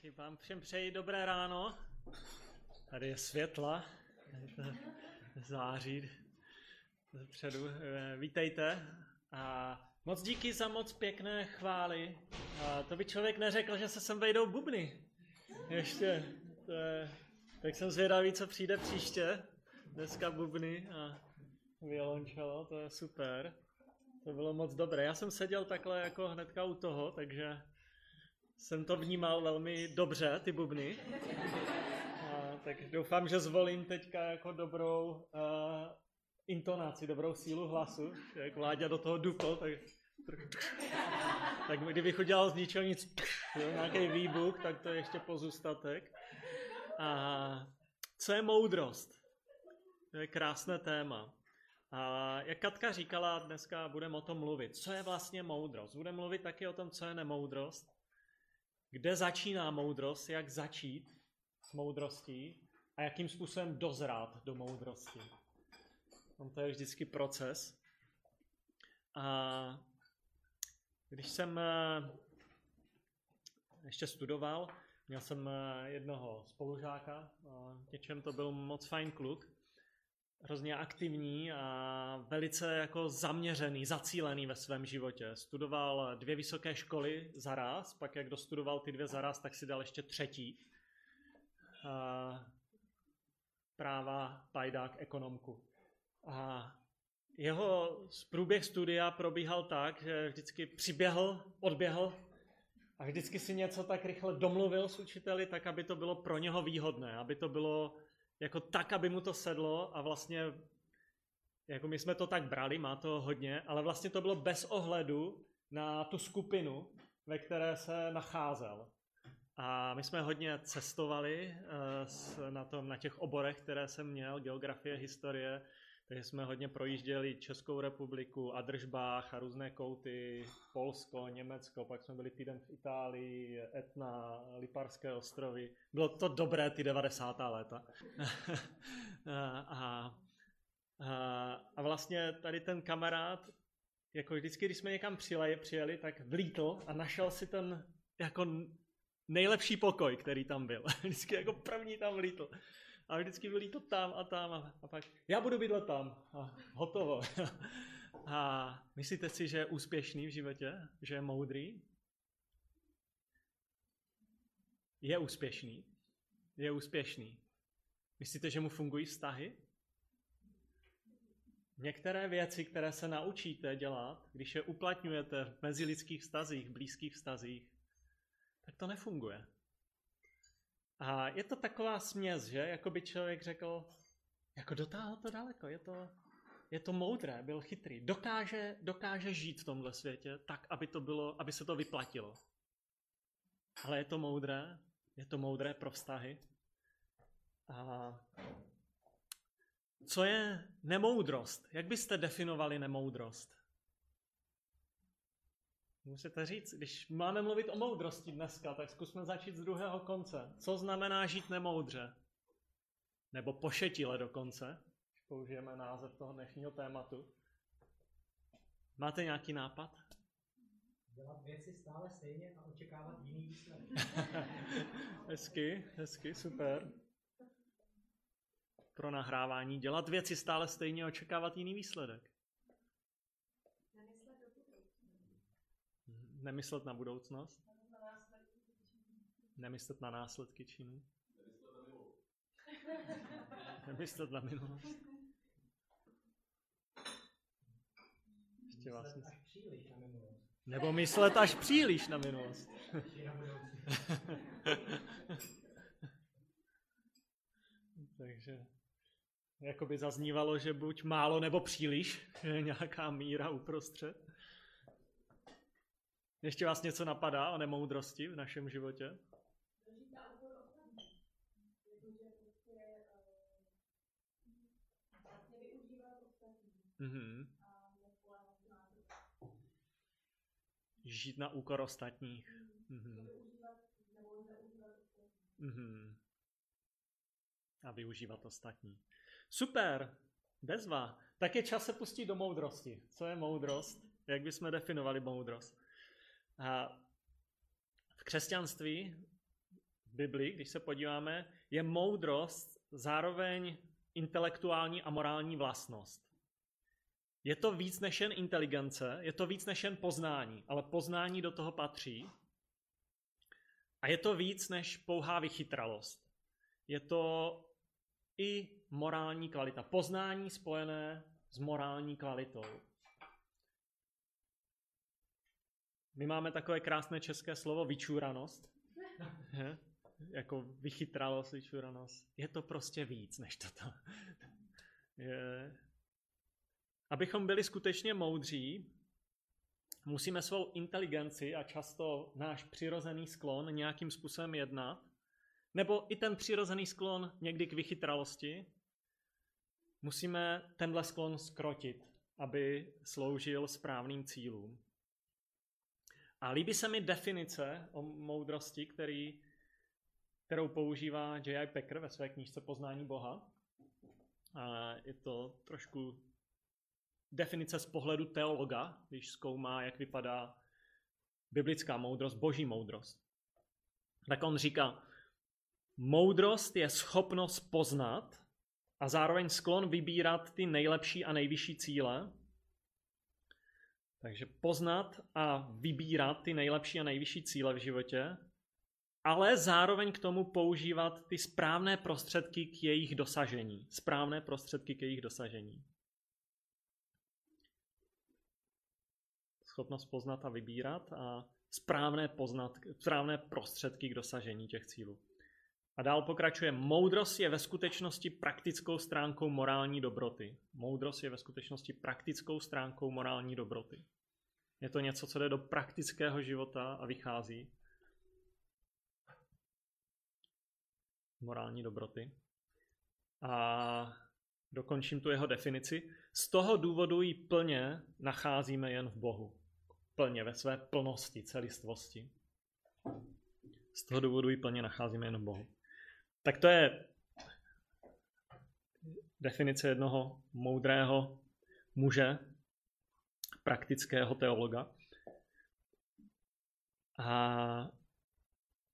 Taky vám všem přeji dobré ráno. Tady je světla, září dopředu. Eh, vítejte a moc díky za moc pěkné chvály. A to by člověk neřekl, že se sem vejdou bubny. Ještě. To je, tak jsem zvědavý, co přijde příště. Dneska bubny a violončelo, to je super. To bylo moc dobré. Já jsem seděl takhle jako hnedka u toho, takže jsem to vnímal velmi dobře, ty bubny. A, tak doufám, že zvolím teďka jako dobrou uh, intonaci, dobrou sílu hlasu. Jak Vláďa do toho dupl, tak, tak kdybych udělal z ničeho nic, nějaký výbuch, tak to je ještě pozůstatek. A co je moudrost? To je krásné téma. A jak Katka říkala, dneska budeme o tom mluvit. Co je vlastně moudrost? Budeme mluvit taky o tom, co je nemoudrost. Kde začíná moudrost, jak začít s moudrostí a jakým způsobem dozrát do moudrosti. On to je vždycky proces. A když jsem eh, ještě studoval, měl jsem eh, jednoho spolužáka, v něčem to byl moc fajn kluk, hrozně aktivní a velice jako zaměřený, zacílený ve svém životě. Studoval dvě vysoké školy zaraz, pak jak dostudoval ty dvě zaraz, tak si dal ještě třetí. Práva, pajdák, ekonomku. A jeho průběh studia probíhal tak, že vždycky přiběhl, odběhl a vždycky si něco tak rychle domluvil s učiteli, tak aby to bylo pro něho výhodné, aby to bylo jako tak, aby mu to sedlo a vlastně jako my jsme to tak brali, má to hodně, ale vlastně to bylo bez ohledu na tu skupinu, ve které se nacházel. A my jsme hodně cestovali uh, na, tom, na těch oborech, které jsem měl, geografie, historie, takže jsme hodně projížděli Českou republiku, Adržbách a různé kouty, Polsko, Německo, pak jsme byli týden v Itálii, Etna, Liparské ostrovy. Bylo to dobré ty 90. léta. a, a, a vlastně tady ten kamarád, jako vždycky, když jsme někam přijeli, přijeli tak vlítl a našel si ten jako nejlepší pokoj, který tam byl. Vždycky jako první tam vlítl. A vždycky byli to tam a tam a, a pak já budu bydlet tam a hotovo. a myslíte si, že je úspěšný v životě? Že je moudrý? Je úspěšný. Je úspěšný. Myslíte, že mu fungují vztahy? Některé věci, které se naučíte dělat, když je uplatňujete v mezilidských vztazích, blízkých vztazích, tak to nefunguje. A je to taková směs, že? Jako by člověk řekl, jako dotáhl to daleko, je to, je to moudré, byl chytrý. Dokáže, dokáže žít v tomhle světě tak, aby, to bylo, aby se to vyplatilo. Ale je to moudré, je to moudré pro vztahy. A co je nemoudrost? Jak byste definovali nemoudrost? Můžete říct, když máme mluvit o moudrosti dneska, tak zkusme začít z druhého konce. Co znamená žít nemoudře? Nebo pošetile dokonce, když použijeme název toho dnešního tématu. Máte nějaký nápad? Dělat věci stále stejně a očekávat jiný výsledek. hezky, hezky, super. Pro nahrávání dělat věci stále stejně a očekávat jiný výsledek. Nemyslet na budoucnost? Nemyslet na následky činů? Nemyslet na minulost? Ještě. Až příliš na minulost. Nebo myslet až příliš na minulost. Takže jako by zaznívalo, že buď málo nebo příliš, je nějaká míra uprostřed. Ještě vás něco napadá o nemoudrosti v našem životě? Mm-hmm. Žít na úkor ostatních. Mm-hmm. Mm-hmm. A využívat ostatní. Super, bezva. Tak je čas se pustit do moudrosti. Co je moudrost? Jak bychom definovali moudrost? A v křesťanství Biblii, když se podíváme, je moudrost zároveň intelektuální a morální vlastnost. Je to víc než jen inteligence, je to víc než jen poznání, ale poznání do toho patří. A je to víc než pouhá vychytralost. Je to i morální kvalita. Poznání spojené s morální kvalitou. My máme takové krásné české slovo vyčúranost. Je? Jako vychytralost, vyčúranost. Je to prostě víc než toto. Je. Abychom byli skutečně moudří, musíme svou inteligenci a často náš přirozený sklon nějakým způsobem jednat, nebo i ten přirozený sklon někdy k vychytralosti, musíme tenhle sklon skrotit, aby sloužil správným cílům. A líbí se mi definice o moudrosti, který, kterou používá J.I. Packer ve své knížce Poznání Boha. A je to trošku definice z pohledu teologa, když zkoumá, jak vypadá biblická moudrost, boží moudrost. Tak on říká, moudrost je schopnost poznat a zároveň sklon vybírat ty nejlepší a nejvyšší cíle. Takže poznat a vybírat ty nejlepší a nejvyšší cíle v životě, ale zároveň k tomu používat ty správné prostředky k jejich dosažení. Správné prostředky k jejich dosažení. schopnost poznat a vybírat a správné, poznat, správné prostředky k dosažení těch cílů. A dál pokračuje, moudrost je ve skutečnosti praktickou stránkou morální dobroty. Moudrost je ve skutečnosti praktickou stránkou morální dobroty. Je to něco, co jde do praktického života a vychází. Morální dobroty. A dokončím tu jeho definici. Z toho důvodu ji plně nacházíme jen v Bohu plně, ve své plnosti, celistvosti. Z toho důvodu ji plně nacházíme jen v Bohu. Tak to je definice jednoho moudrého muže, praktického teologa. A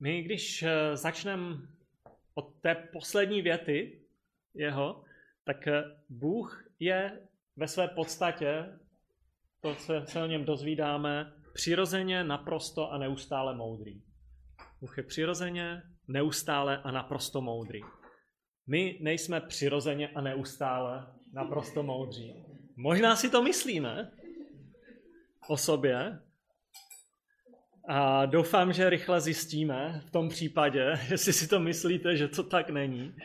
my, když eh, začneme od té poslední věty jeho, tak eh, Bůh je ve své podstatě to, co se o něm dozvídáme, přirozeně, naprosto a neustále moudrý. Bůh je přirozeně, neustále a naprosto moudrý. My nejsme přirozeně a neustále naprosto moudří. Možná si to myslíme o sobě a doufám, že rychle zjistíme v tom případě, jestli si to myslíte, že to tak není,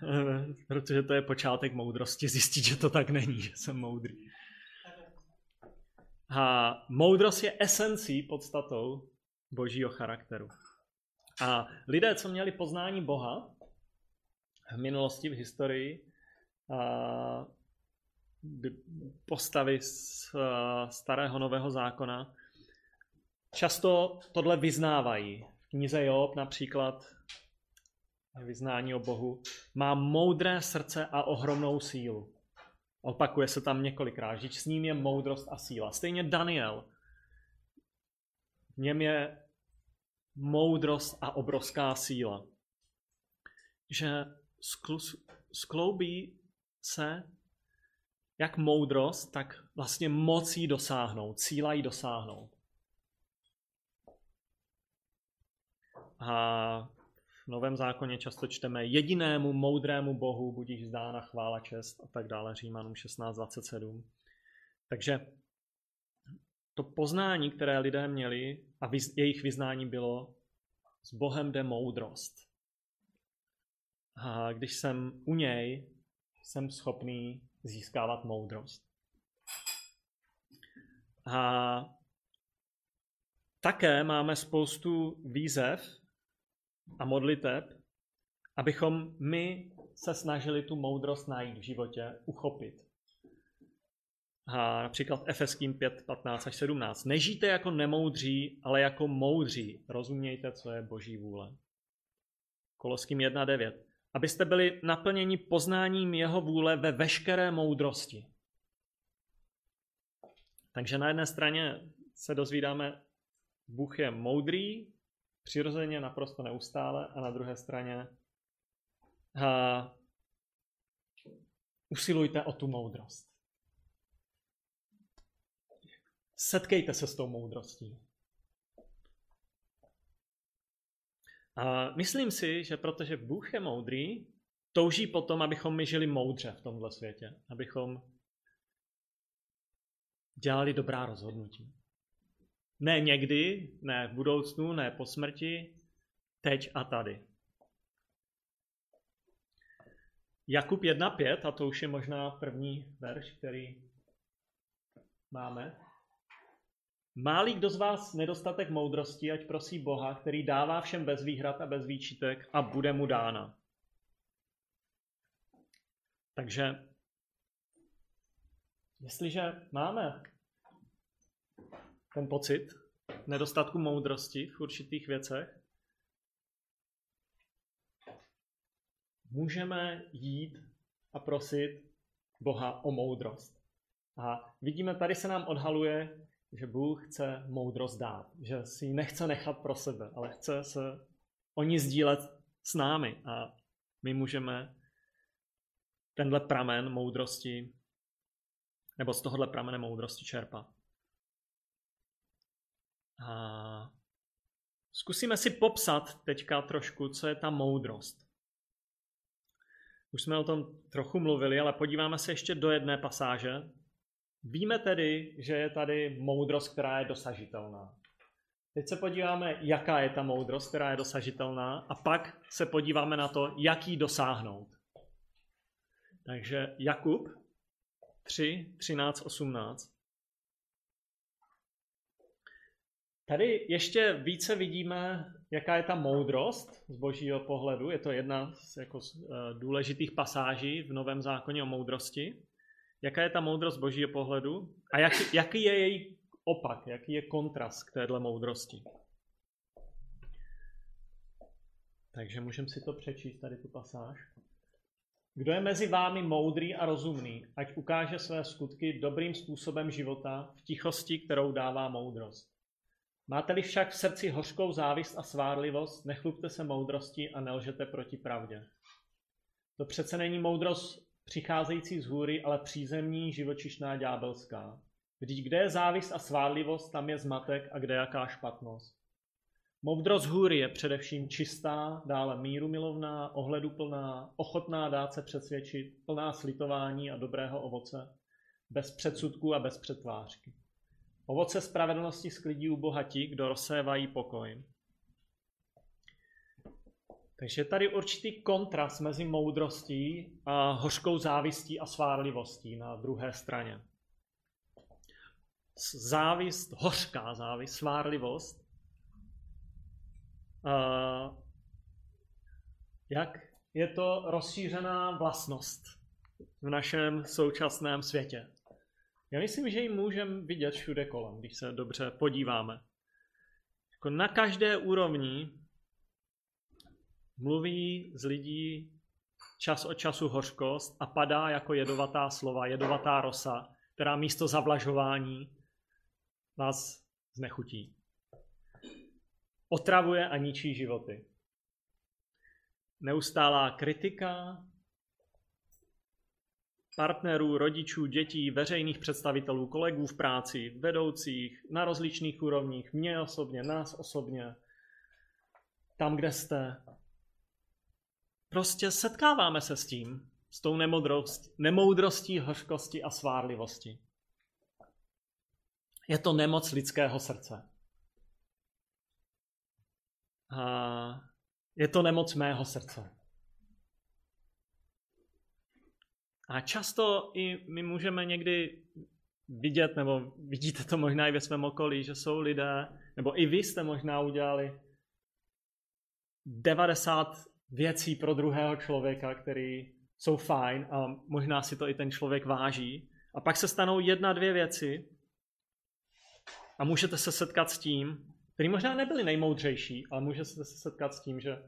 protože to je počátek moudrosti, zjistit, že to tak není, že jsem moudrý. A moudrost je esencí, podstatou božího charakteru. A lidé, co měli poznání Boha v minulosti, v historii, a postavy z starého nového zákona, často tohle vyznávají. V knize Job například vyznání o Bohu má moudré srdce a ohromnou sílu. Opakuje se tam několikrát, že s ním je moudrost a síla. Stejně Daniel. V něm je moudrost a obrovská síla. Že skloubí se jak moudrost, tak vlastně mocí dosáhnout, síla jí dosáhnout. A v Novém zákoně často čteme jedinému moudrému Bohu budíš zdána chvála čest a tak dále, Římanům 16.27. Takže to poznání, které lidé měli a jejich vyznání bylo, s Bohem jde moudrost. A když jsem u něj, jsem schopný získávat moudrost. A také máme spoustu výzev, a modliteb, abychom my se snažili tu moudrost najít v životě, uchopit. A například Efeským 5, 15 až 17. Nežijte jako nemoudří, ale jako moudří. Rozumějte, co je boží vůle. Koloským 1, 9. Abyste byli naplněni poznáním jeho vůle ve veškeré moudrosti. Takže na jedné straně se dozvídáme, Bůh je moudrý, přirozeně, naprosto neustále a na druhé straně a, usilujte o tu moudrost. Setkejte se s tou moudrostí. A myslím si, že protože Bůh je moudrý, touží potom, abychom my žili moudře v tomhle světě. Abychom dělali dobrá rozhodnutí. Ne někdy, ne v budoucnu, ne po smrti, teď a tady. Jakub 1.5, a to už je možná první verš, který máme. Máli kdo z vás nedostatek moudrosti, ať prosí Boha, který dává všem bez výhrad a bez výčitek a bude mu dána. Takže, jestliže máme ten pocit nedostatku moudrosti v určitých věcech, můžeme jít a prosit Boha o moudrost. A vidíme, tady se nám odhaluje, že Bůh chce moudrost dát, že si ji nechce nechat pro sebe, ale chce se o ní sdílet s námi a my můžeme tenhle pramen moudrosti, nebo z tohohle pramene moudrosti čerpat. A zkusíme si popsat teďka trošku, co je ta moudrost. Už jsme o tom trochu mluvili, ale podíváme se ještě do jedné pasáže. Víme tedy, že je tady moudrost, která je dosažitelná. Teď se podíváme, jaká je ta moudrost, která je dosažitelná, a pak se podíváme na to, jak ji dosáhnout. Takže Jakub 3, 13, 18. Tady ještě více vidíme, jaká je ta moudrost z božího pohledu. Je to jedna z jako, eh, důležitých pasáží v Novém zákoně o moudrosti. Jaká je ta moudrost božího pohledu a jak, jaký je její opak, jaký je kontrast k téhle moudrosti. Takže můžeme si to přečíst, tady tu pasáž. Kdo je mezi vámi moudrý a rozumný, ať ukáže své skutky dobrým způsobem života v tichosti, kterou dává moudrost. Máte-li však v srdci hořkou závist a svárlivost, nechlupte se moudrosti a nelžete proti pravdě. To přece není moudrost přicházející z hůry, ale přízemní, živočišná, ďábelská. Vždyť kde je závist a svárlivost, tam je zmatek a kde jaká špatnost. Moudrost hůry je především čistá, dále míru milovná, ohleduplná, ochotná dát se přesvědčit, plná slitování a dobrého ovoce, bez předsudků a bez přetvářky. Ovoce spravedlnosti sklidí u Boha ti, kdo rozsévají pokoj. Takže tady určitý kontrast mezi moudrostí a hořkou závistí a svárlivostí na druhé straně. Závist, hořká závist, svárlivost. A jak je to rozšířená vlastnost v našem současném světě. Já myslím, že ji můžeme vidět všude kolem, když se dobře podíváme. Jako na každé úrovni mluví z lidí čas od času hořkost a padá jako jedovatá slova, jedovatá rosa, která místo zavlažování vás znechutí. Otravuje a ničí životy. Neustálá kritika, partnerů, rodičů, dětí, veřejných představitelů, kolegů v práci, vedoucích, na rozličných úrovních, mě osobně, nás osobně, tam, kde jste. Prostě setkáváme se s tím, s tou nemoudrostí, nemoudrostí, hořkosti a svárlivosti. Je to nemoc lidského srdce. A je to nemoc mého srdce. A často i my můžeme někdy vidět, nebo vidíte to možná i ve svém okolí, že jsou lidé, nebo i vy jste možná udělali 90 věcí pro druhého člověka, který jsou fajn a možná si to i ten člověk váží. A pak se stanou jedna, dvě věci a můžete se setkat s tím, který možná nebyli nejmoudřejší, ale můžete se setkat s tím, že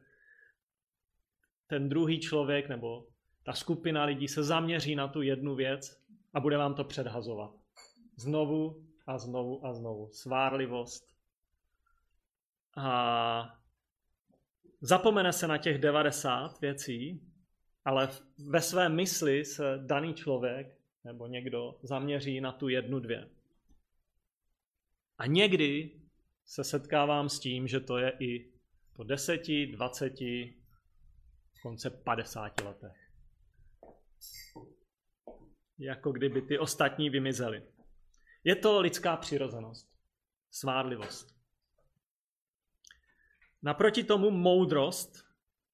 ten druhý člověk nebo ta skupina lidí se zaměří na tu jednu věc a bude vám to předhazovat. Znovu a znovu a znovu. Svárlivost. A zapomene se na těch 90 věcí, ale ve své mysli se daný člověk nebo někdo zaměří na tu jednu, dvě. A někdy se setkávám s tím, že to je i po deseti, dvaceti, konce 50 letech. Jako kdyby ty ostatní vymizely. Je to lidská přirozenost, svárlivost. Naproti tomu moudrost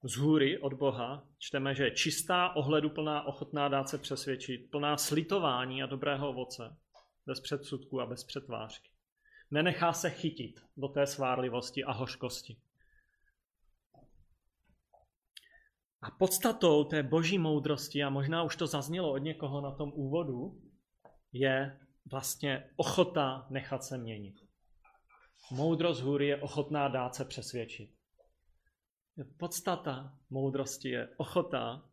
z hůry od Boha čteme, že je čistá, ohleduplná, ochotná dát se přesvědčit, plná slitování a dobrého ovoce, bez předsudku a bez přetvářky. Nenechá se chytit do té svárlivosti a hořkosti. A podstatou té boží moudrosti, a možná už to zaznělo od někoho na tom úvodu, je vlastně ochota nechat se měnit. Moudrost hůry je ochotná dát se přesvědčit. Podstata moudrosti je ochota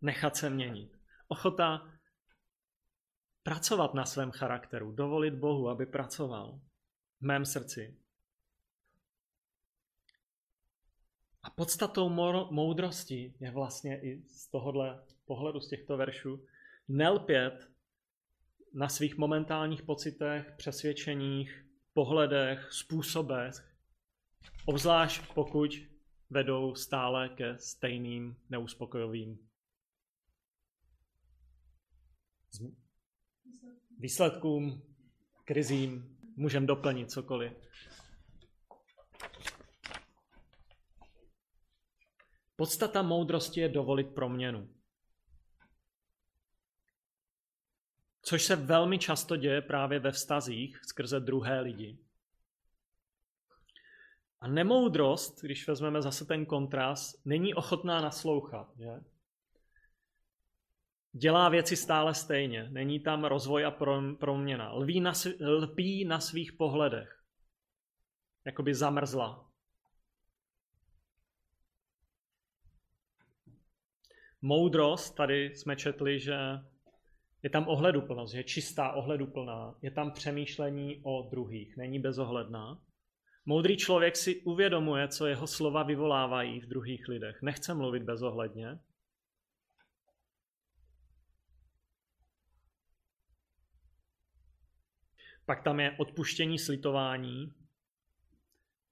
nechat se měnit. Ochota pracovat na svém charakteru, dovolit Bohu, aby pracoval v mém srdci. A podstatou moudrosti je vlastně i z tohohle pohledu, z těchto veršů, nelpět na svých momentálních pocitech, přesvědčeních, pohledech, způsobech, obzvlášť pokud vedou stále ke stejným neuspokojovým výsledkům, krizím, můžeme doplnit cokoliv. Podstata moudrosti je dovolit proměnu. Což se velmi často děje právě ve vztazích skrze druhé lidi. A nemoudrost, když vezmeme zase ten kontrast, není ochotná naslouchat. Že? Dělá věci stále stejně, není tam rozvoj a proměna. Lví na, lpí na svých pohledech, jakoby zamrzla. Moudrost, tady jsme četli, že je tam ohleduplnost, je čistá ohleduplná, je tam přemýšlení o druhých, není bezohledná. Moudrý člověk si uvědomuje, co jeho slova vyvolávají v druhých lidech. Nechce mluvit bezohledně. Pak tam je odpuštění, slitování.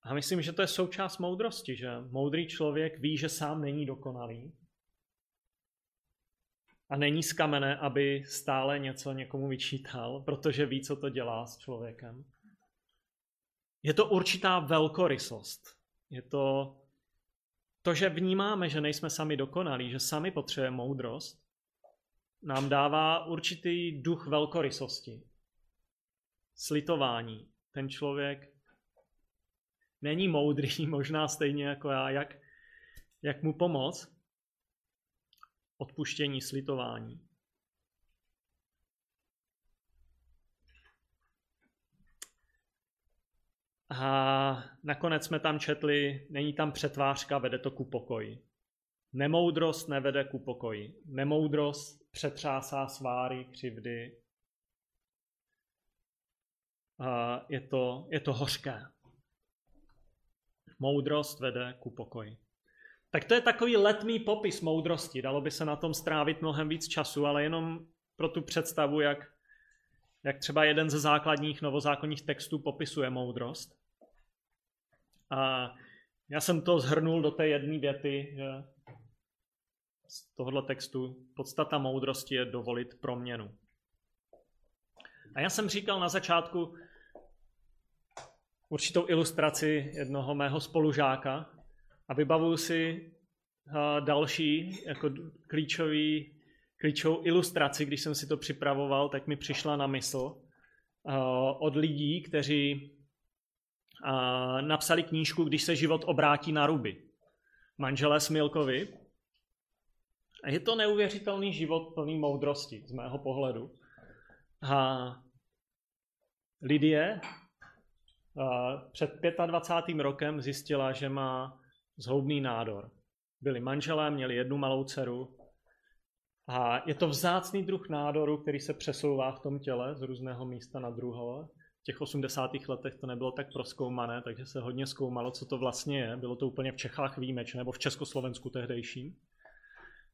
A myslím, že to je součást moudrosti, že moudrý člověk ví, že sám není dokonalý. A není z kamene, aby stále něco někomu vyčítal, protože ví, co to dělá s člověkem. Je to určitá velkorysost. Je to to, že vnímáme, že nejsme sami dokonalí, že sami potřebujeme moudrost, nám dává určitý duch velkorysosti. Slitování. Ten člověk není moudrý, možná stejně jako já, jak, jak mu pomoct. Odpuštění, slitování. A nakonec jsme tam četli, není tam přetvářka, vede to ku pokoji. Nemoudrost nevede ku pokoji. Nemoudrost přetřásá sváry, křivdy. A je to, je to hořké. Moudrost vede ku pokoji. Tak to je takový letmý popis moudrosti. Dalo by se na tom strávit mnohem víc času, ale jenom pro tu představu, jak, jak třeba jeden ze základních novozákonních textů popisuje moudrost. A já jsem to zhrnul do té jedné věty, že z tohohle textu podstata moudrosti je dovolit proměnu. A já jsem říkal na začátku určitou ilustraci jednoho mého spolužáka a vybavuju si další jako klíčový, klíčovou ilustraci, když jsem si to připravoval, tak mi přišla na mysl od lidí, kteří napsali knížku Když se život obrátí na ruby. Manželé Smilkovi. A je to neuvěřitelný život plný moudrosti z mého pohledu. A Lidie před 25. rokem zjistila, že má zhoubný nádor. Byli manželé, měli jednu malou dceru. A je to vzácný druh nádoru, který se přesouvá v tom těle z různého místa na druhého v těch 80. letech to nebylo tak proskoumané, takže se hodně zkoumalo, co to vlastně je. Bylo to úplně v Čechách výjimečné, nebo v Československu tehdejším.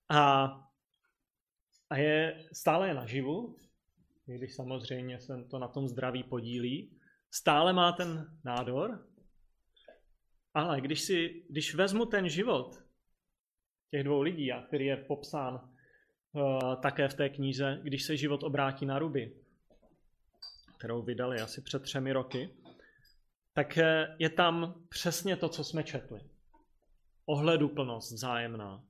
A, a je, stále je naživu, když samozřejmě se to na tom zdraví podílí. Stále má ten nádor, ale když, si, když vezmu ten život těch dvou lidí, a který je popsán uh, také v té knize, když se život obrátí na ruby, kterou vydali asi před třemi roky, tak eh, je tam přesně to, co jsme četli. Ohleduplnost vzájemná.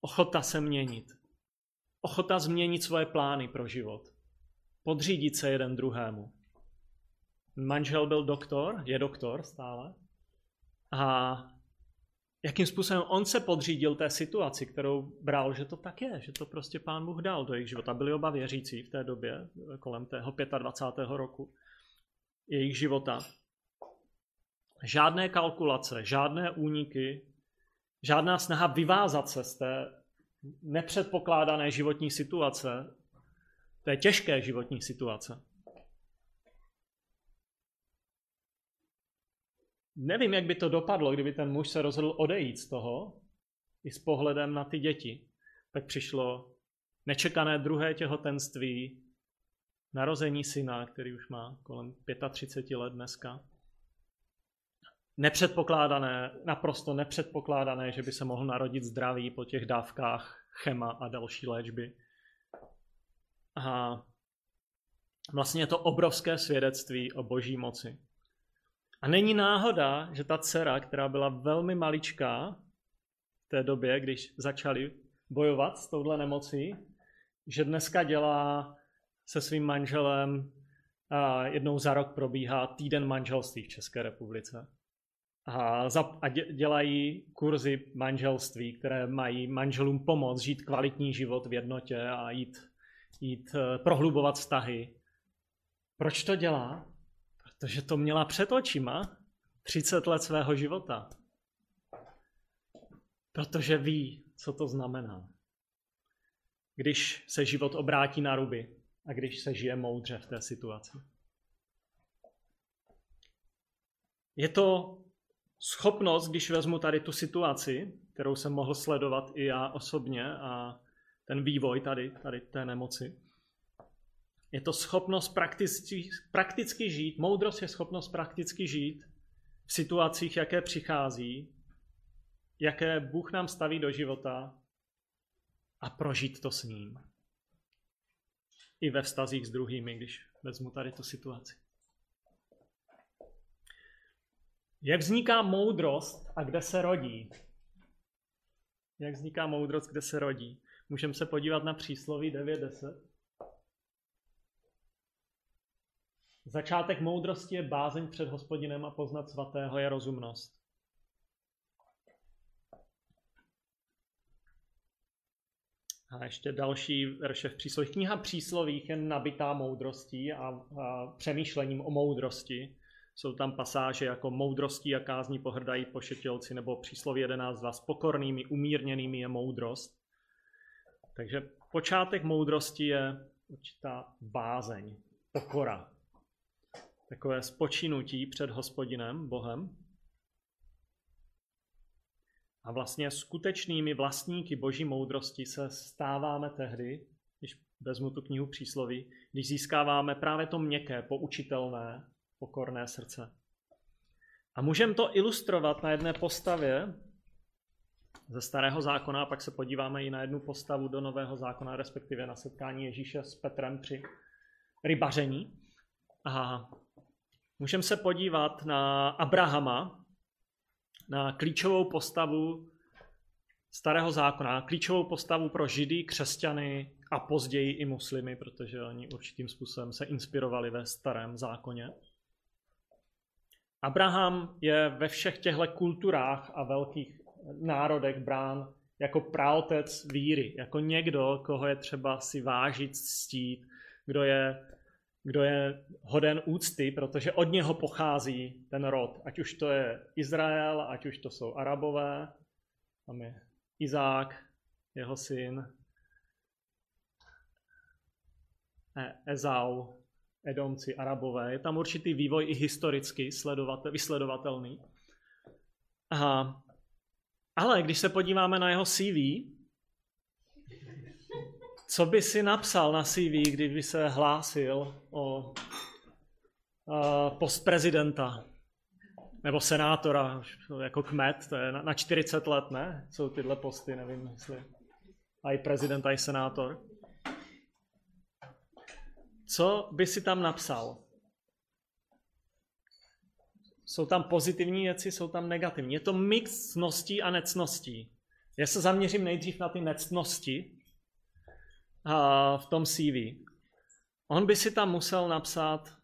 Ochota se měnit. Ochota změnit svoje plány pro život. Podřídit se jeden druhému. Manžel byl doktor, je doktor stále. A jakým způsobem on se podřídil té situaci, kterou bral, že to tak je, že to prostě pán Bůh dal do jejich života. Byli oba věřící v té době, kolem tého 25. roku jejich života. Žádné kalkulace, žádné úniky, žádná snaha vyvázat se z té nepředpokládané životní situace, té těžké životní situace. Nevím, jak by to dopadlo, kdyby ten muž se rozhodl odejít z toho, i s pohledem na ty děti. Tak přišlo nečekané druhé těhotenství, narození syna, který už má kolem 35 let dneska. Nepředpokládané, naprosto nepředpokládané, že by se mohl narodit zdravý po těch dávkách chema a další léčby. A vlastně je to obrovské svědectví o boží moci. A není náhoda, že ta dcera, která byla velmi maličká v té době, když začali bojovat s touhle nemocí, že dneska dělá se svým manželem a jednou za rok probíhá týden manželství v České republice. A, dělají kurzy manželství, které mají manželům pomoct žít kvalitní život v jednotě a jít, jít eh, prohlubovat vztahy. Proč to dělá? Protože to měla před očima 30 let svého života. Protože ví, co to znamená. Když se život obrátí na ruby a když se žije moudře v té situaci. Je to schopnost, když vezmu tady tu situaci, kterou jsem mohl sledovat i já osobně a ten vývoj tady, tady té nemoci, je to schopnost prakticky, prakticky žít, moudrost je schopnost prakticky žít v situacích, jaké přichází, jaké Bůh nám staví do života a prožít to s ním. I ve vztazích s druhými, když vezmu tady tu situaci. Jak vzniká moudrost a kde se rodí? Jak vzniká moudrost, kde se rodí? Můžeme se podívat na přísloví 9.10. Začátek moudrosti je bázeň před hospodinem a poznat svatého je rozumnost. A ještě další verše v příslovích. Kniha příslových je nabitá moudrostí a, a přemýšlením o moudrosti. Jsou tam pasáže jako moudrostí a kázní pohrdají pošetilci, nebo přísloví 11 vás pokornými, umírněnými je moudrost. Takže počátek moudrosti je určitá bázeň, pokora, takové spočinutí před hospodinem, Bohem. A vlastně skutečnými vlastníky boží moudrosti se stáváme tehdy, když vezmu tu knihu přísloví, když získáváme právě to měkké, poučitelné, pokorné srdce. A můžeme to ilustrovat na jedné postavě ze starého zákona, a pak se podíváme i na jednu postavu do nového zákona, respektive na setkání Ježíše s Petrem při rybaření. A Můžeme se podívat na Abrahama, na klíčovou postavu starého zákona, klíčovou postavu pro židy, křesťany a později i muslimy, protože oni určitým způsobem se inspirovali ve starém zákoně. Abraham je ve všech těchto kulturách a velkých národech brán jako praotec víry, jako někdo, koho je třeba si vážit, ctít, kdo je kdo je hoden úcty, protože od něho pochází ten rod. Ať už to je Izrael, ať už to jsou Arabové, tam je Izák, jeho syn, Ezau, Edomci, Arabové. Je tam určitý vývoj i historicky vysledovatelný. Aha. Ale když se podíváme na jeho CV, co by si napsal na CV, kdyby se hlásil o uh, post prezidenta nebo senátora, jako kmet, to je na, na 40 let, ne? Jsou tyhle posty, nevím, jestli a i prezident, a i senátor. Co by si tam napsal? Jsou tam pozitivní věci, jsou tam negativní. Je to mix cností a necností. Já se zaměřím nejdřív na ty necnosti v tom CV. On by si tam musel napsat,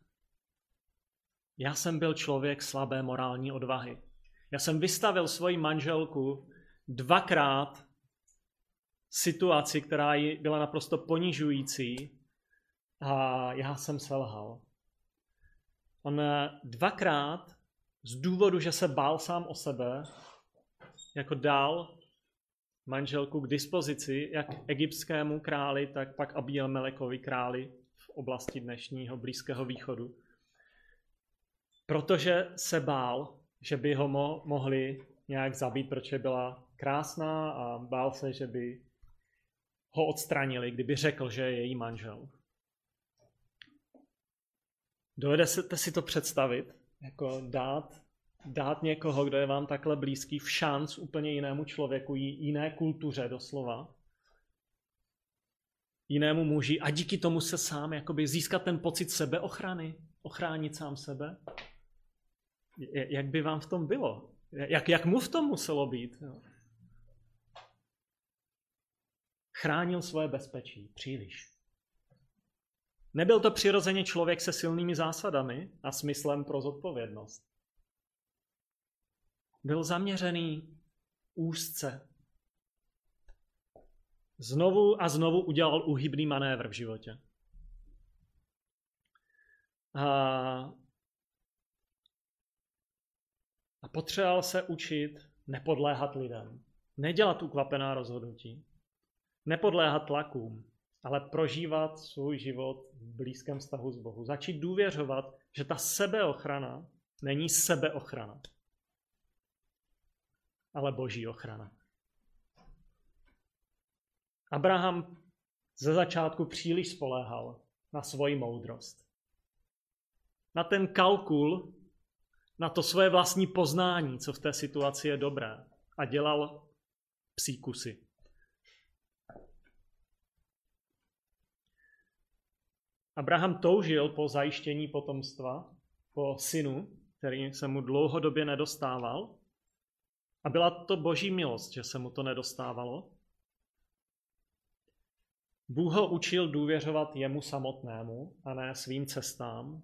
já jsem byl člověk slabé morální odvahy. Já jsem vystavil svoji manželku dvakrát situaci, která byla naprosto ponižující a já jsem selhal. On dvakrát z důvodu, že se bál sám o sebe, jako dal manželku k dispozici jak egyptskému králi, tak pak Abiel Melekovi králi v oblasti dnešního Blízkého východu. Protože se bál, že by ho mo- mohli nějak zabít, protože byla krásná a bál se, že by ho odstranili, kdyby řekl, že je její manžel. Dovedete si to představit? Jako dát, dát někoho, kdo je vám takhle blízký, v šanc úplně jinému člověku, jiné kultuře doslova, jinému muži a díky tomu se sám jakoby získat ten pocit sebeochrany, ochránit sám sebe. Jak by vám v tom bylo? Jak, jak mu v tom muselo být? Jo? Chránil svoje bezpečí příliš. Nebyl to přirozeně člověk se silnými zásadami a smyslem pro zodpovědnost. Byl zaměřený úzce. Znovu a znovu udělal uhybný manévr v životě. A, a potřeboval se učit nepodléhat lidem. Nedělat ukvapená rozhodnutí nepodléhat tlakům, ale prožívat svůj život v blízkém vztahu s Bohu. Začít důvěřovat, že ta sebeochrana není sebeochrana, ale boží ochrana. Abraham ze začátku příliš spoléhal na svoji moudrost. Na ten kalkul, na to svoje vlastní poznání, co v té situaci je dobré. A dělal psí kusy. Abraham toužil po zajištění potomstva, po synu, který se mu dlouhodobě nedostával. A byla to boží milost, že se mu to nedostávalo. Bůh ho učil důvěřovat jemu samotnému a ne svým cestám.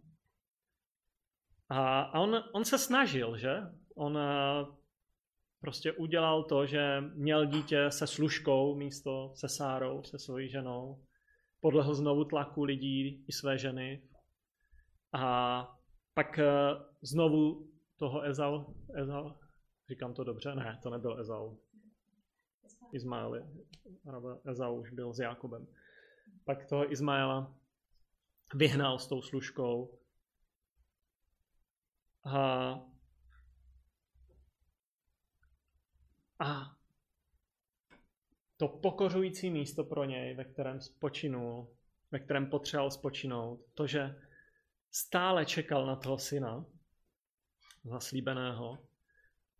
A on, on se snažil, že? On eh, prostě udělal to, že měl dítě se služkou místo se Sárou, se svojí ženou podlehl znovu tlaku lidí i své ženy. A pak eh, znovu toho Ezau, Ezau, říkám to dobře? Ne, to nebyl Ezau. Izmael, Ezau už byl s Jakobem. Pak toho Izmaela vyhnal s tou služkou. A, a to pokořující místo pro něj, ve kterém spočinul, ve kterém potřeboval spočinout, to, že stále čekal na toho syna zaslíbeného,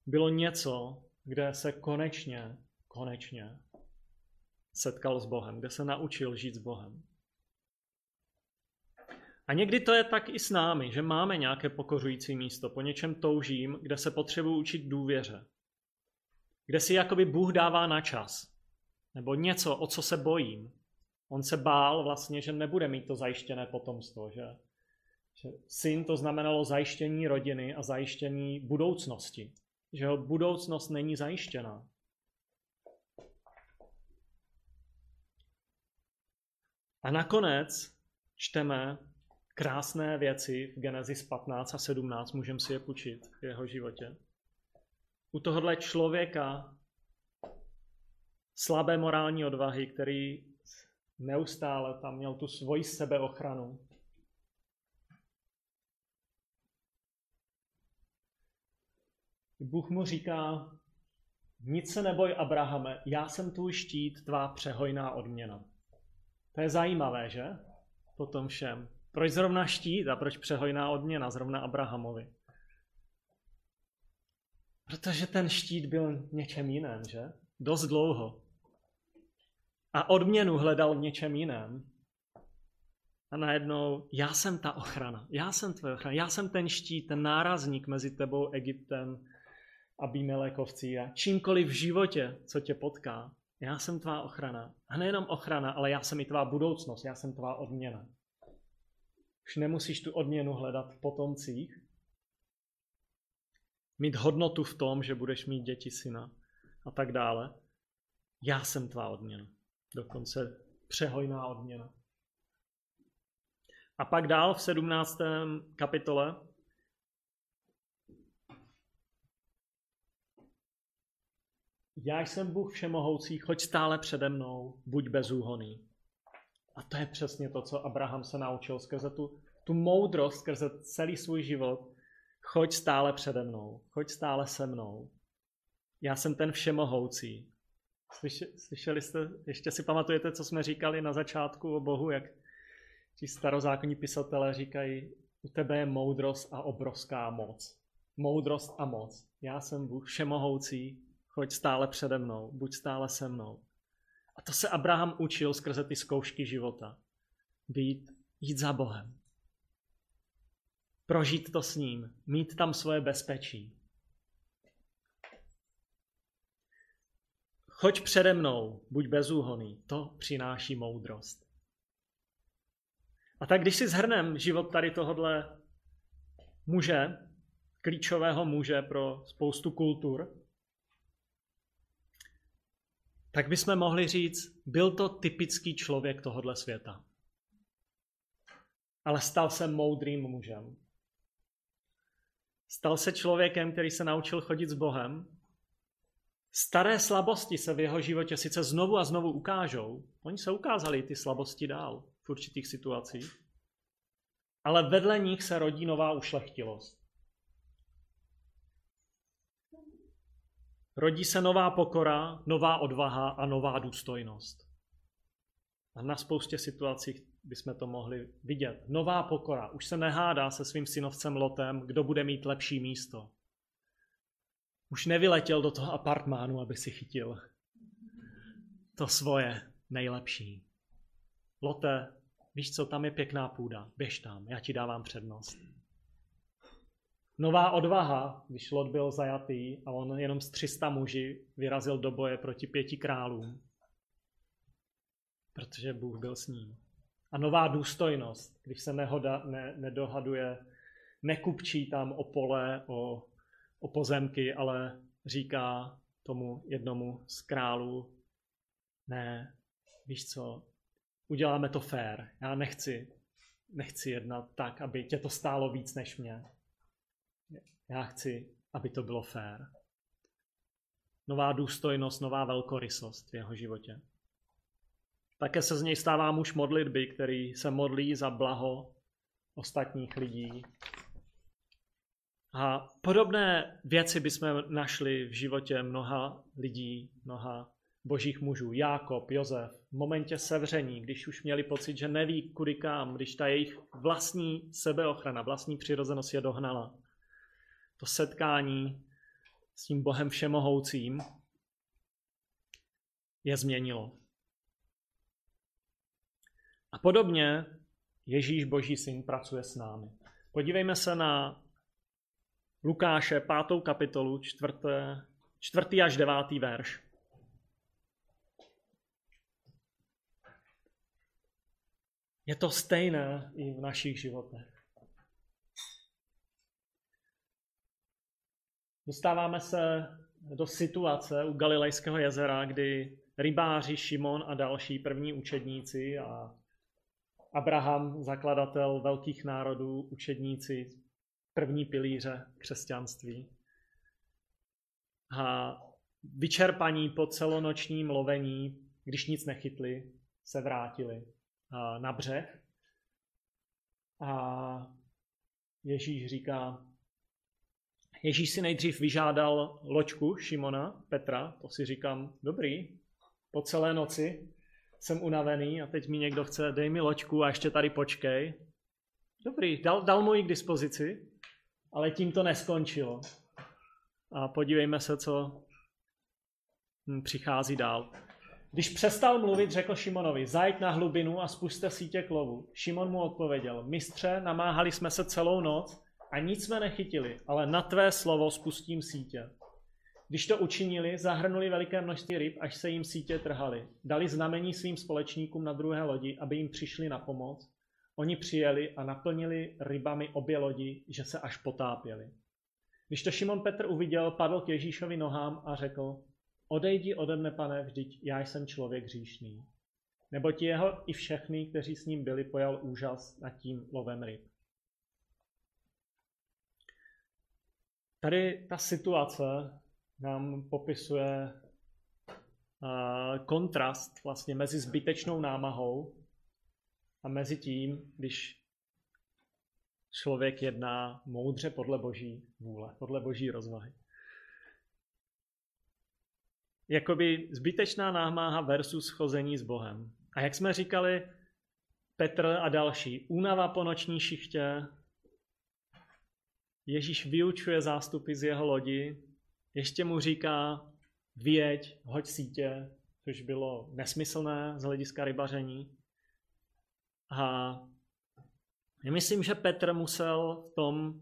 bylo něco, kde se konečně, konečně setkal s Bohem, kde se naučil žít s Bohem. A někdy to je tak i s námi, že máme nějaké pokořující místo, po něčem toužím, kde se potřebuji učit důvěře. Kde si jakoby Bůh dává na čas nebo něco, o co se bojím. On se bál vlastně, že nebude mít to zajištěné potomstvo, že, že syn to znamenalo zajištění rodiny a zajištění budoucnosti, že budoucnost není zajištěná. A nakonec čteme krásné věci v Genesis 15 a 17, můžeme si je půjčit v jeho životě. U tohohle člověka slabé morální odvahy, který neustále tam měl tu svoji sebeochranu, Bůh mu říká, nic se neboj, Abrahame, já jsem tvůj štít, tvá přehojná odměna. To je zajímavé, že? Po tom všem. Proč zrovna štít a proč přehojná odměna zrovna Abrahamovi? Protože ten štít byl něčem jiném, že? Dost dlouho. A odměnu hledal v něčem jiném. A najednou, já jsem ta ochrana, já jsem tvoje ochrana, já jsem ten štít, ten nárazník mezi tebou, Egyptem a Bímelekovcí a čímkoliv v životě, co tě potká, já jsem tvá ochrana. A nejenom ochrana, ale já jsem i tvá budoucnost, já jsem tvá odměna. Už nemusíš tu odměnu hledat v potomcích, mít hodnotu v tom, že budeš mít děti syna a tak dále. Já jsem tvá odměna. Dokonce přehojná odměna. A pak dál v 17. kapitole Já jsem Bůh všemohoucí, choď stále přede mnou, buď bezúhoný. A to je přesně to, co Abraham se naučil skrze tu, tu moudrost, skrze celý svůj život. Choď stále přede mnou, choď stále se mnou. Já jsem ten všemohoucí. Slyšeli jste, ještě si pamatujete, co jsme říkali na začátku o Bohu, jak ti starozákonní pisatelé říkají, u tebe je moudrost a obrovská moc. Moudrost a moc. Já jsem Bůh všemohoucí, choď stále přede mnou, buď stále se mnou. A to se Abraham učil skrze ty zkoušky života. Být, jít za Bohem. Prožít to s ním, mít tam svoje bezpečí. Choď přede mnou, buď bezúhoný, to přináší moudrost. A tak když si zhrnem život tady tohohle muže, klíčového muže pro spoustu kultur, tak bychom mohli říct, byl to typický člověk tohohle světa. Ale stal se moudrým mužem. Stal se člověkem, který se naučil chodit s Bohem. Staré slabosti se v jeho životě sice znovu a znovu ukážou. Oni se ukázali ty slabosti dál v určitých situacích. Ale vedle nich se rodí nová ušlechtilost. Rodí se nová pokora, nová odvaha a nová důstojnost. A na spoustě situacích bychom to mohli vidět. Nová pokora. Už se nehádá se svým synovcem Lotem, kdo bude mít lepší místo. Už nevyletěl do toho apartmánu, aby si chytil to svoje nejlepší. Lote, víš co, tam je pěkná půda, běž tam, já ti dávám přednost. Nová odvaha, když Lot byl zajatý a on jenom z 300 muži vyrazil do boje proti pěti králům, protože Bůh byl s ním. A nová důstojnost, když se nehoda, ne, nedohaduje, nekupčí tam o pole, o, o pozemky, ale říká tomu jednomu z králů, ne, víš co, uděláme to fair. Já nechci, nechci jednat tak, aby tě to stálo víc než mě. Já chci, aby to bylo fair. Nová důstojnost, nová velkorysost v jeho životě. Také se z něj stává muž modlitby, který se modlí za blaho ostatních lidí. A podobné věci bychom našli v životě mnoha lidí, mnoha božích mužů. Jákob, Jozef, v momentě sevření, když už měli pocit, že neví kudy kam, když ta jejich vlastní sebeochrana, vlastní přirozenost je dohnala. To setkání s tím Bohem všemohoucím je změnilo. A podobně Ježíš Boží syn pracuje s námi. Podívejme se na Lukáše, pátou kapitolu, čtvrté, čtvrtý až devátý verš. Je to stejné i v našich životech. Dostáváme se do situace u Galilejského jezera, kdy rybáři Šimon a další první učedníci a Abraham, zakladatel velkých národů, učedníci, první pilíře křesťanství. A vyčerpaní po celonočním lovení, když nic nechytli, se vrátili na břeh. A Ježíš říká, Ježíš si nejdřív vyžádal loďku Šimona, Petra, to si říkám, dobrý, po celé noci jsem unavený a teď mi někdo chce, dej mi loďku a ještě tady počkej. Dobrý, dal, dal mu ji k dispozici, ale tím to neskončilo. A podívejme se, co hm, přichází dál. Když přestal mluvit, řekl Šimonovi, zajď na hlubinu a spuste sítě k lovu. Šimon mu odpověděl, mistře, namáhali jsme se celou noc a nic jsme nechytili, ale na tvé slovo spustím sítě. Když to učinili, zahrnuli veliké množství ryb, až se jim sítě trhaly. Dali znamení svým společníkům na druhé lodi, aby jim přišli na pomoc. Oni přijeli a naplnili rybami obě lodi, že se až potápěli. Když to Šimon Petr uviděl, padl k Ježíšovi nohám a řekl, odejdi ode mne, pane, vždyť já jsem člověk hříšný. Nebo jeho i všechny, kteří s ním byli, pojal úžas nad tím lovem ryb. Tady ta situace nám popisuje kontrast vlastně mezi zbytečnou námahou a mezi tím, když člověk jedná moudře podle boží vůle, podle boží rozvahy. Jakoby zbytečná námaha versus chození s Bohem. A jak jsme říkali, Petr a další, únava po noční šichtě, Ježíš vyučuje zástupy z jeho lodi, ještě mu říká, vyjeď, hoď sítě, což bylo nesmyslné z hlediska rybaření. A já myslím, že Petr musel v tom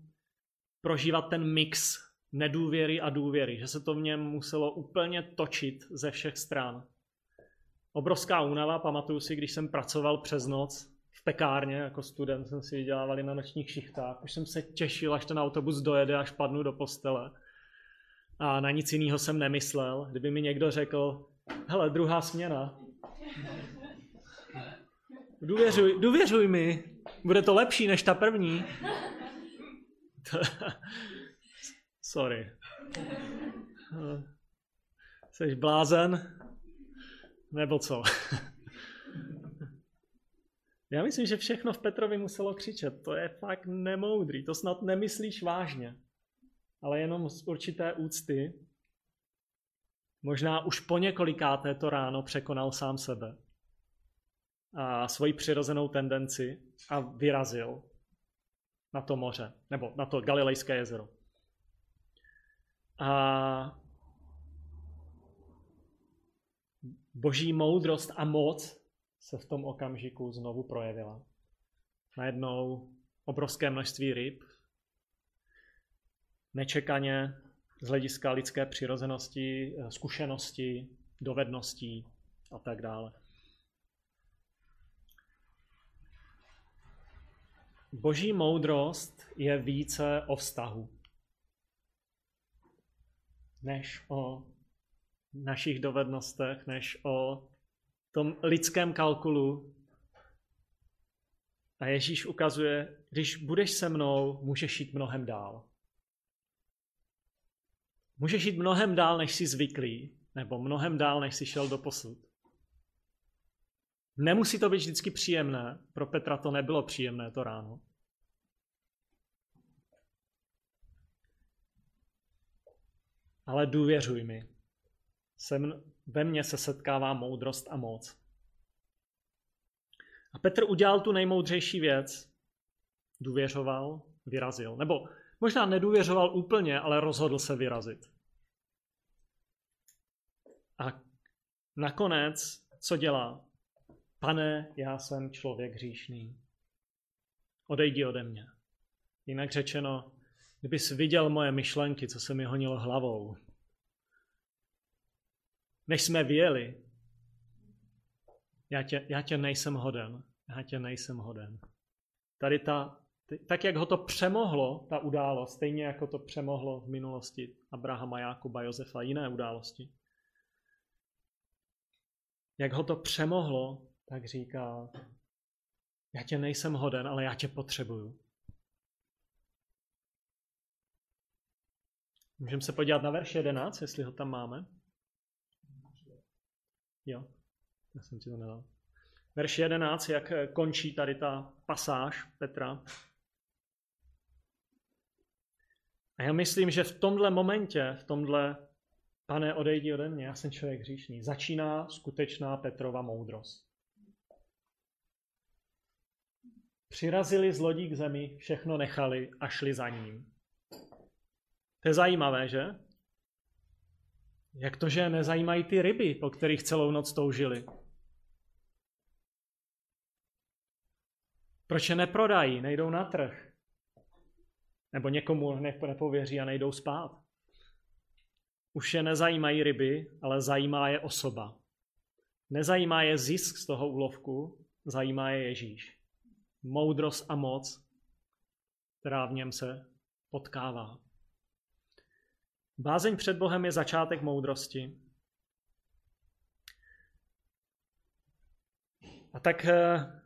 prožívat ten mix nedůvěry a důvěry, že se to v něm muselo úplně točit ze všech stran. Obrovská únava, pamatuju si, když jsem pracoval přes noc pekárně, jako student jsem si vydělávali na nočních šichtách, už jsem se těšil, až ten autobus dojede, až padnu do postele a na nic jiného jsem nemyslel. Kdyby mi někdo řekl, hele, druhá směna, důvěřuj, důvěřuj mi, bude to lepší než ta první. Sorry. Jsi blázen? Nebo co? Já myslím, že všechno v Petrovi muselo křičet. To je fakt nemoudrý. To snad nemyslíš vážně ale jenom z určité úcty, možná už po několikáté to ráno překonal sám sebe a svoji přirozenou tendenci a vyrazil na to moře, nebo na to Galilejské jezero. A boží moudrost a moc se v tom okamžiku znovu projevila. Najednou obrovské množství ryb nečekaně z hlediska lidské přirozenosti, eh, zkušenosti, dovedností a tak dále. Boží moudrost je více o vztahu, než o našich dovednostech, než o tom lidském kalkulu. A Ježíš ukazuje, když budeš se mnou, můžeš jít mnohem dál. Můžeš jít mnohem dál, než jsi zvyklý, nebo mnohem dál, než jsi šel do posud. Nemusí to být vždycky příjemné. Pro Petra to nebylo příjemné to ráno. Ale důvěřuj mi. Sem, ve mně se setkává moudrost a moc. A Petr udělal tu nejmoudřejší věc. Důvěřoval, vyrazil. Nebo Možná nedůvěřoval úplně, ale rozhodl se vyrazit. A nakonec, co dělá? Pane, já jsem člověk hříšný. Odejdi ode mě. Jinak řečeno, kdybys viděl moje myšlenky, co se mi honilo hlavou. Než jsme vyjeli, já tě, já tě nejsem hoden. Já tě nejsem hoden. Tady ta tak jak ho to přemohlo, ta událost, stejně jako to přemohlo v minulosti Abrahama, Jákuba, Josefa, jiné události. Jak ho to přemohlo, tak říká, já tě nejsem hoden, ale já tě potřebuju. Můžeme se podívat na verš 11, jestli ho tam máme. Jo, já jsem ti to nedal. Verš 11, jak končí tady ta pasáž Petra. A já myslím, že v tomhle momentě, v tomhle, pane, odejdi ode mě, já jsem člověk hříšný, začíná skutečná Petrova moudrost. Přirazili z lodí k zemi, všechno nechali a šli za ním. To je zajímavé, že? Jak to, že nezajímají ty ryby, po kterých celou noc toužili? Proč je neprodají, nejdou na trh? Nebo někomu nepověří a nejdou spát? Už je nezajímají ryby, ale zajímá je osoba. Nezajímá je zisk z toho úlovku, zajímá je Ježíš. Moudrost a moc, která v něm se potkává. Bázeň před Bohem je začátek moudrosti. A tak eh,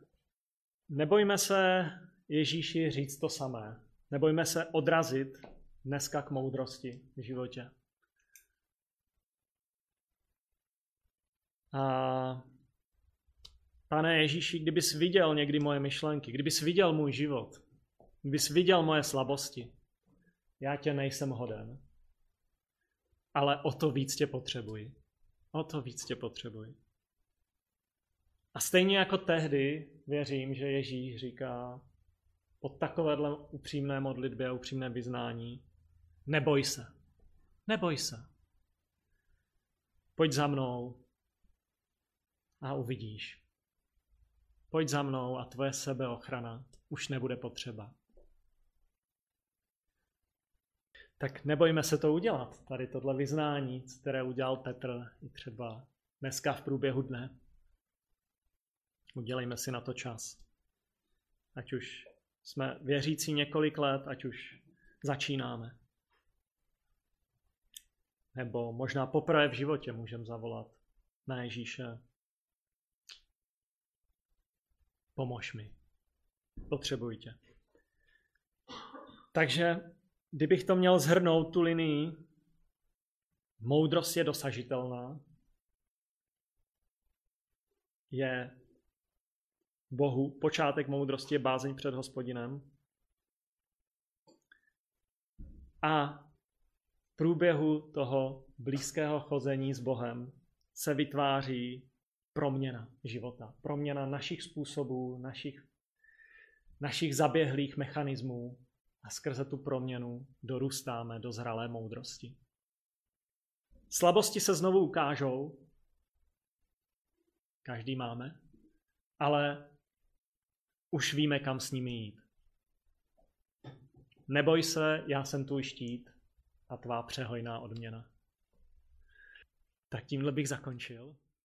nebojme se Ježíši říct to samé. Nebojme se odrazit dneska k moudrosti v životě. A pane Ježíši, kdybys viděl někdy moje myšlenky, kdybys viděl můj život, kdybys viděl moje slabosti, já tě nejsem hoden ale o to víc tě potřebuji. O to víc tě potřebuji. A stejně jako tehdy věřím, že Ježíš říká po takovéhle upřímné modlitbě a upřímné vyznání, neboj se, neboj se. Pojď za mnou a uvidíš. Pojď za mnou a tvoje sebeochrana už nebude potřeba. Tak nebojme se to udělat. Tady tohle vyznání, které udělal Petr i třeba dneska v průběhu dne. Udělejme si na to čas. Ať už jsme věřící několik let, ať už začínáme. Nebo možná poprvé v životě můžeme zavolat na Ježíše. Pomož mi. Potřebuji tě. Takže Kdybych to měl zhrnout, tu linii, moudrost je dosažitelná, je Bohu, počátek moudrosti je bázeň před hospodinem. A v průběhu toho blízkého chození s Bohem se vytváří proměna života, proměna našich způsobů, našich, našich zaběhlých mechanismů, a skrze tu proměnu dorůstáme do zralé moudrosti. Slabosti se znovu ukážou, každý máme, ale už víme, kam s nimi jít. Neboj se, já jsem tvůj štít a tvá přehojná odměna. Tak tímhle bych zakončil.